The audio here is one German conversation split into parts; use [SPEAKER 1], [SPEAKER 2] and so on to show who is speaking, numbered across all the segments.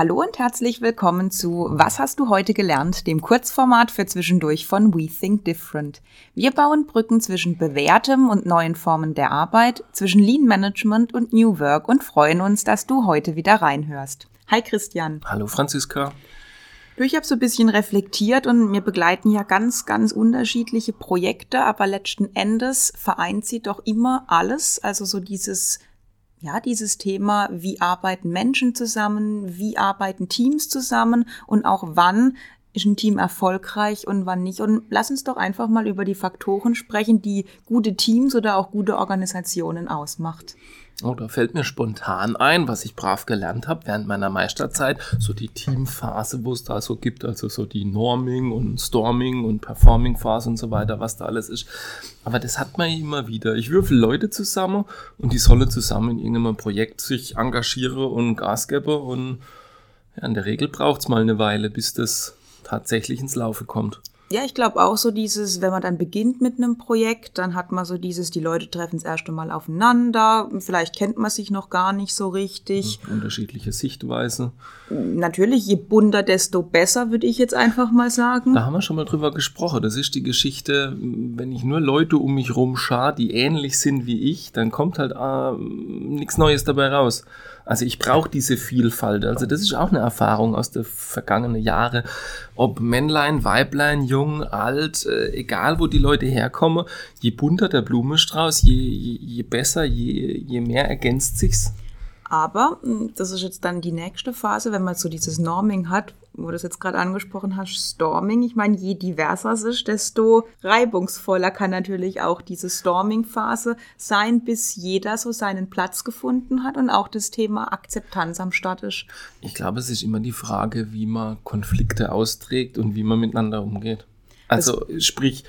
[SPEAKER 1] Hallo und herzlich willkommen zu Was hast du heute gelernt, dem Kurzformat für zwischendurch von We Think Different. Wir bauen Brücken zwischen bewährtem und neuen Formen der Arbeit, zwischen Lean Management und New Work und freuen uns, dass du heute wieder reinhörst. Hi Christian.
[SPEAKER 2] Hallo Franziska.
[SPEAKER 1] Du, ich habe so ein bisschen reflektiert und mir begleiten ja ganz, ganz unterschiedliche Projekte, aber letzten Endes vereint sie doch immer alles, also so dieses ja, dieses Thema, wie arbeiten Menschen zusammen, wie arbeiten Teams zusammen und auch wann ist ein Team erfolgreich und wann nicht. Und lass uns doch einfach mal über die Faktoren sprechen, die gute Teams oder auch gute Organisationen ausmacht.
[SPEAKER 2] Oh, da fällt mir spontan ein, was ich brav gelernt habe während meiner Meisterzeit, so die Teamphase, wo es da so gibt, also so die Norming und Storming und Performing Phase und so weiter, was da alles ist. Aber das hat man immer wieder. Ich würfel Leute zusammen und die sollen zusammen in irgendeinem Projekt sich engagieren und Gas geben und ja, in der Regel braucht es mal eine Weile, bis das tatsächlich ins Laufe kommt.
[SPEAKER 1] Ja, ich glaube auch so dieses, wenn man dann beginnt mit einem Projekt, dann hat man so dieses, die Leute treffen das erste Mal aufeinander, vielleicht kennt man sich noch gar nicht so richtig.
[SPEAKER 2] Unterschiedliche Sichtweise.
[SPEAKER 1] Natürlich, je bunter, desto besser, würde ich jetzt einfach mal sagen.
[SPEAKER 2] Da haben wir schon mal drüber gesprochen. Das ist die Geschichte, wenn ich nur Leute um mich rum schaue, die ähnlich sind wie ich, dann kommt halt äh, nichts Neues dabei raus. Also ich brauche diese Vielfalt. Also das ist auch eine Erfahrung aus der vergangenen Jahre. Ob Männlein, Weiblein, jung, alt, äh, egal wo die Leute herkommen, je bunter der Blumenstrauß, je, je, je besser, je, je mehr ergänzt sich's.
[SPEAKER 1] Aber hm, das ist jetzt dann die nächste Phase, wenn man so dieses Norming hat, wo du das jetzt gerade angesprochen hast, Storming. Ich meine, je diverser es ist, desto reibungsvoller kann natürlich auch diese Storming-Phase sein, bis jeder so seinen Platz gefunden hat und auch das Thema Akzeptanz am Start ist.
[SPEAKER 2] Ich glaube, es ist immer die Frage, wie man Konflikte austrägt und wie man miteinander umgeht. Also, das sprich,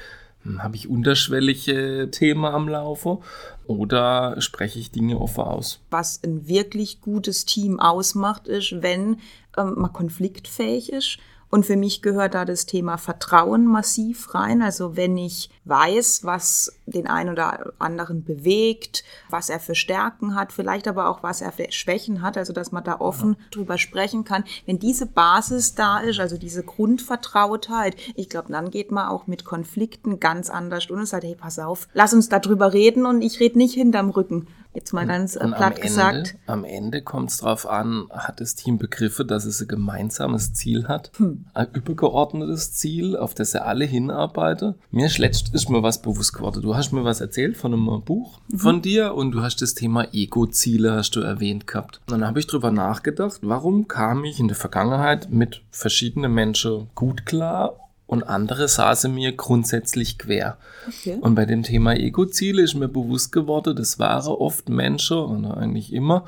[SPEAKER 2] habe ich unterschwellige Themen am Laufe oder spreche ich Dinge offen aus?
[SPEAKER 1] Was ein wirklich gutes Team ausmacht, ist, wenn ähm, man konfliktfähig ist und für mich gehört da das Thema Vertrauen massiv rein. Also wenn ich weiß, was den einen oder anderen bewegt, was er für Stärken hat, vielleicht aber auch was er für Schwächen hat, also dass man da offen ja. drüber sprechen kann. Wenn diese Basis da ist, also diese Grundvertrautheit, ich glaube, dann geht man auch mit Konflikten ganz anders und sagt, hey, pass auf, lass uns darüber reden und ich rede nicht hinterm Rücken. Jetzt mal ganz und platt
[SPEAKER 2] am
[SPEAKER 1] gesagt.
[SPEAKER 2] Ende, am Ende kommt es darauf an, hat das Team Begriffe, dass es ein gemeinsames Ziel hat, hm. Ein übergeordnetes Ziel, auf das sie alle hinarbeiten. Mir letzt ist mir was bewusst geworden. Du hast mir was erzählt von einem Buch mhm. von dir und du hast das Thema Ego-Ziele hast du erwähnt gehabt. Und dann habe ich drüber nachgedacht, warum kam ich in der Vergangenheit mit verschiedenen Menschen gut klar und andere saßen mir grundsätzlich quer. Okay. Und bei dem Thema Ego-Ziele ist mir bewusst geworden, das waren oft Menschen, oder eigentlich immer,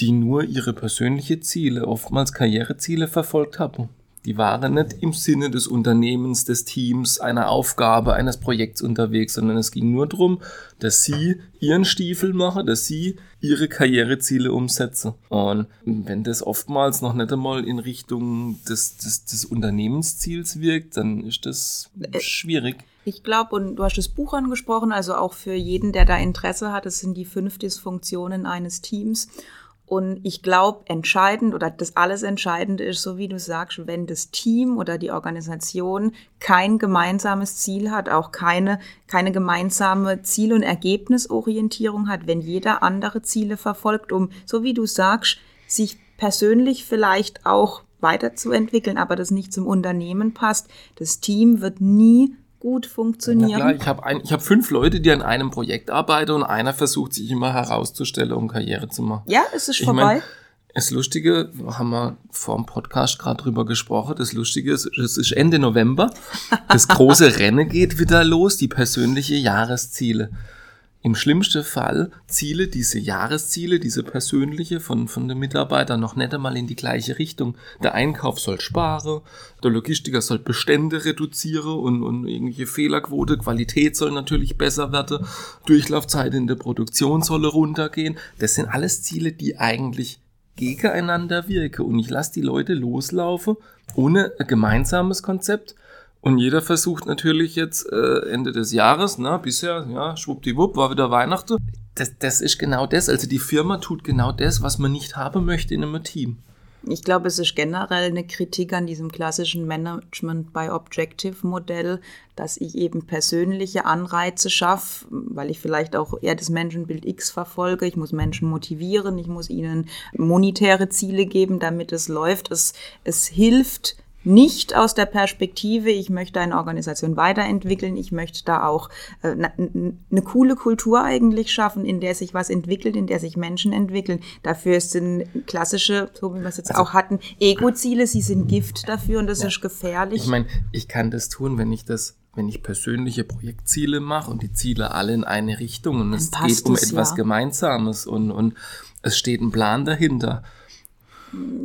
[SPEAKER 2] die nur ihre persönlichen Ziele, oftmals Karriereziele verfolgt haben. Die waren nicht im Sinne des Unternehmens, des Teams, einer Aufgabe, eines Projekts unterwegs, sondern es ging nur darum, dass sie ihren Stiefel machen, dass sie ihre Karriereziele umsetzen. Und wenn das oftmals noch nicht einmal in Richtung des, des, des Unternehmensziels wirkt, dann ist das äh, schwierig.
[SPEAKER 1] Ich glaube, und du hast das Buch angesprochen, also auch für jeden, der da Interesse hat, es sind die fünf Dysfunktionen eines Teams. Und ich glaube, entscheidend oder das alles Entscheidende ist, so wie du sagst, wenn das Team oder die Organisation kein gemeinsames Ziel hat, auch keine, keine gemeinsame Ziel- und Ergebnisorientierung hat, wenn jeder andere Ziele verfolgt, um, so wie du sagst, sich persönlich vielleicht auch weiterzuentwickeln, aber das nicht zum Unternehmen passt. Das Team wird nie gut funktionieren.
[SPEAKER 2] Klar, ich habe hab fünf Leute, die an einem Projekt arbeiten und einer versucht sich immer herauszustellen, um Karriere zu machen.
[SPEAKER 1] Ja, es ist ich vorbei. Mein,
[SPEAKER 2] das Lustige, haben wir vor dem Podcast gerade drüber gesprochen, das Lustige ist, es ist Ende November, das große Rennen geht wieder los, die persönliche Jahresziele im schlimmsten Fall Ziele, diese Jahresziele, diese persönliche von, von den Mitarbeitern noch nicht einmal in die gleiche Richtung. Der Einkauf soll sparen, der Logistiker soll Bestände reduzieren und, und irgendwelche Fehlerquote, Qualität soll natürlich besser werden, Durchlaufzeit in der Produktion soll runtergehen. Das sind alles Ziele, die eigentlich gegeneinander wirken und ich lasse die Leute loslaufen ohne ein gemeinsames Konzept und jeder versucht natürlich jetzt äh, Ende des Jahres, ne, bisher, ja, schwuppdiwupp, war wieder Weihnachten. Das, das ist genau das. Also die Firma tut genau das, was man nicht haben möchte in einem Team.
[SPEAKER 1] Ich glaube, es ist generell eine Kritik an diesem klassischen Management by Objective Modell, dass ich eben persönliche Anreize schaffe, weil ich vielleicht auch eher das Menschenbild X verfolge. Ich muss Menschen motivieren, ich muss ihnen monetäre Ziele geben, damit es läuft. Es, es hilft, nicht aus der Perspektive, ich möchte eine Organisation weiterentwickeln, ich möchte da auch äh, eine coole Kultur eigentlich schaffen, in der sich was entwickelt, in der sich Menschen entwickeln. Dafür sind klassische, so wie wir es jetzt also, auch hatten, Ego-Ziele, sie sind Gift dafür und das ja. ist gefährlich.
[SPEAKER 2] Ich meine, ich kann das tun, wenn ich das wenn ich persönliche Projektziele mache und die Ziele alle in eine Richtung und es geht um es, etwas ja. Gemeinsames und, und es steht ein Plan dahinter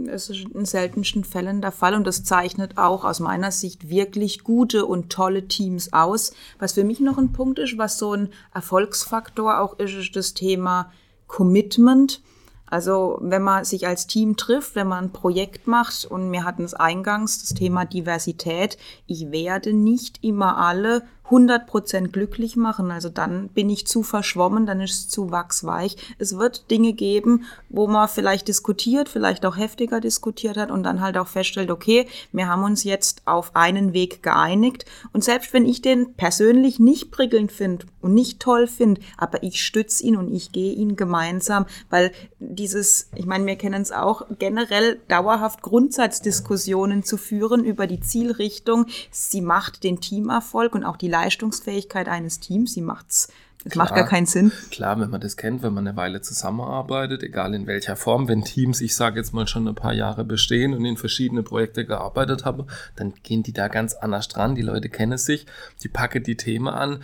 [SPEAKER 1] es ist in seltensten Fällen der Fall und das zeichnet auch aus meiner Sicht wirklich gute und tolle Teams aus. Was für mich noch ein Punkt ist, was so ein Erfolgsfaktor auch ist, ist das Thema Commitment. Also wenn man sich als Team trifft, wenn man ein Projekt macht und wir hatten es eingangs, das Thema Diversität, ich werde nicht immer alle 100% glücklich machen. Also dann bin ich zu verschwommen, dann ist es zu wachsweich. Es wird Dinge geben, wo man vielleicht diskutiert, vielleicht auch heftiger diskutiert hat und dann halt auch feststellt, okay, wir haben uns jetzt auf einen Weg geeinigt. Und selbst wenn ich den persönlich nicht prickelnd finde und nicht toll finde, aber ich stütze ihn und ich gehe ihn gemeinsam, weil dieses, ich meine, wir kennen es auch, generell dauerhaft Grundsatzdiskussionen zu führen über die Zielrichtung. Sie macht den Teamerfolg und auch die Leistungsfähigkeit eines Teams. Sie macht's das macht gar keinen Sinn.
[SPEAKER 2] Klar, wenn man das kennt, wenn man eine Weile zusammenarbeitet, egal in welcher Form, wenn Teams, ich sage jetzt mal schon ein paar Jahre bestehen und in verschiedene Projekte gearbeitet haben, dann gehen die da ganz anders dran. Die Leute kennen sich, die packen die Themen an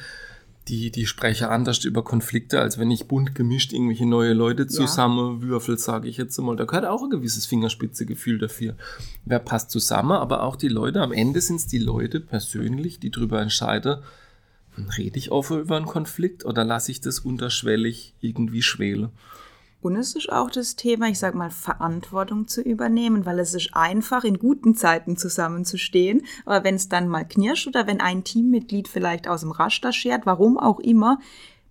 [SPEAKER 2] die, die sprechen anders über Konflikte, als wenn ich bunt gemischt irgendwelche neue Leute zusammenwürfel, ja. sage ich jetzt mal. Da gehört auch ein gewisses Fingerspitzegefühl dafür. Wer passt zusammen, aber auch die Leute, am Ende sind es die Leute persönlich, die darüber entscheiden, rede ich offen über einen Konflikt oder lasse ich das unterschwellig irgendwie schwelen.
[SPEAKER 1] Und es ist auch das Thema, ich sag mal, Verantwortung zu übernehmen, weil es ist einfach, in guten Zeiten zusammenzustehen. Aber wenn es dann mal knirscht oder wenn ein Teammitglied vielleicht aus dem Raster schert, warum auch immer,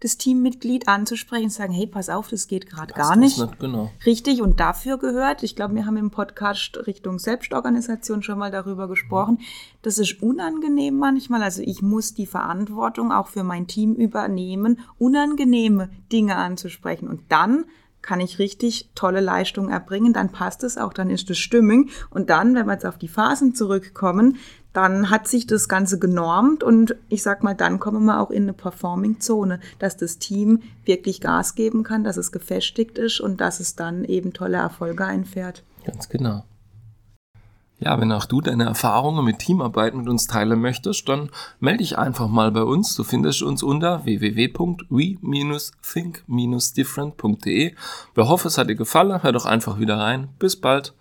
[SPEAKER 1] das Teammitglied anzusprechen und sagen, hey, pass auf, das geht gerade gar nicht. nicht
[SPEAKER 2] genau.
[SPEAKER 1] Richtig, und dafür gehört, ich glaube, wir haben im Podcast Richtung Selbstorganisation schon mal darüber gesprochen, das ist unangenehm manchmal. Also ich muss die Verantwortung auch für mein Team übernehmen, unangenehme Dinge anzusprechen. Und dann kann ich richtig tolle Leistung erbringen, dann passt es auch, dann ist es stimmig. Und dann, wenn wir jetzt auf die Phasen zurückkommen, dann hat sich das Ganze genormt und ich sag mal, dann kommen wir auch in eine Performing-Zone, dass das Team wirklich Gas geben kann, dass es gefestigt ist und dass es dann eben tolle Erfolge einfährt.
[SPEAKER 2] Ganz genau. Ja, wenn auch du deine Erfahrungen mit Teamarbeit mit uns teilen möchtest, dann melde dich einfach mal bei uns. Du findest uns unter www.we-think-different.de. Wir hoffen, es hat dir gefallen. Hör doch einfach wieder rein. Bis bald.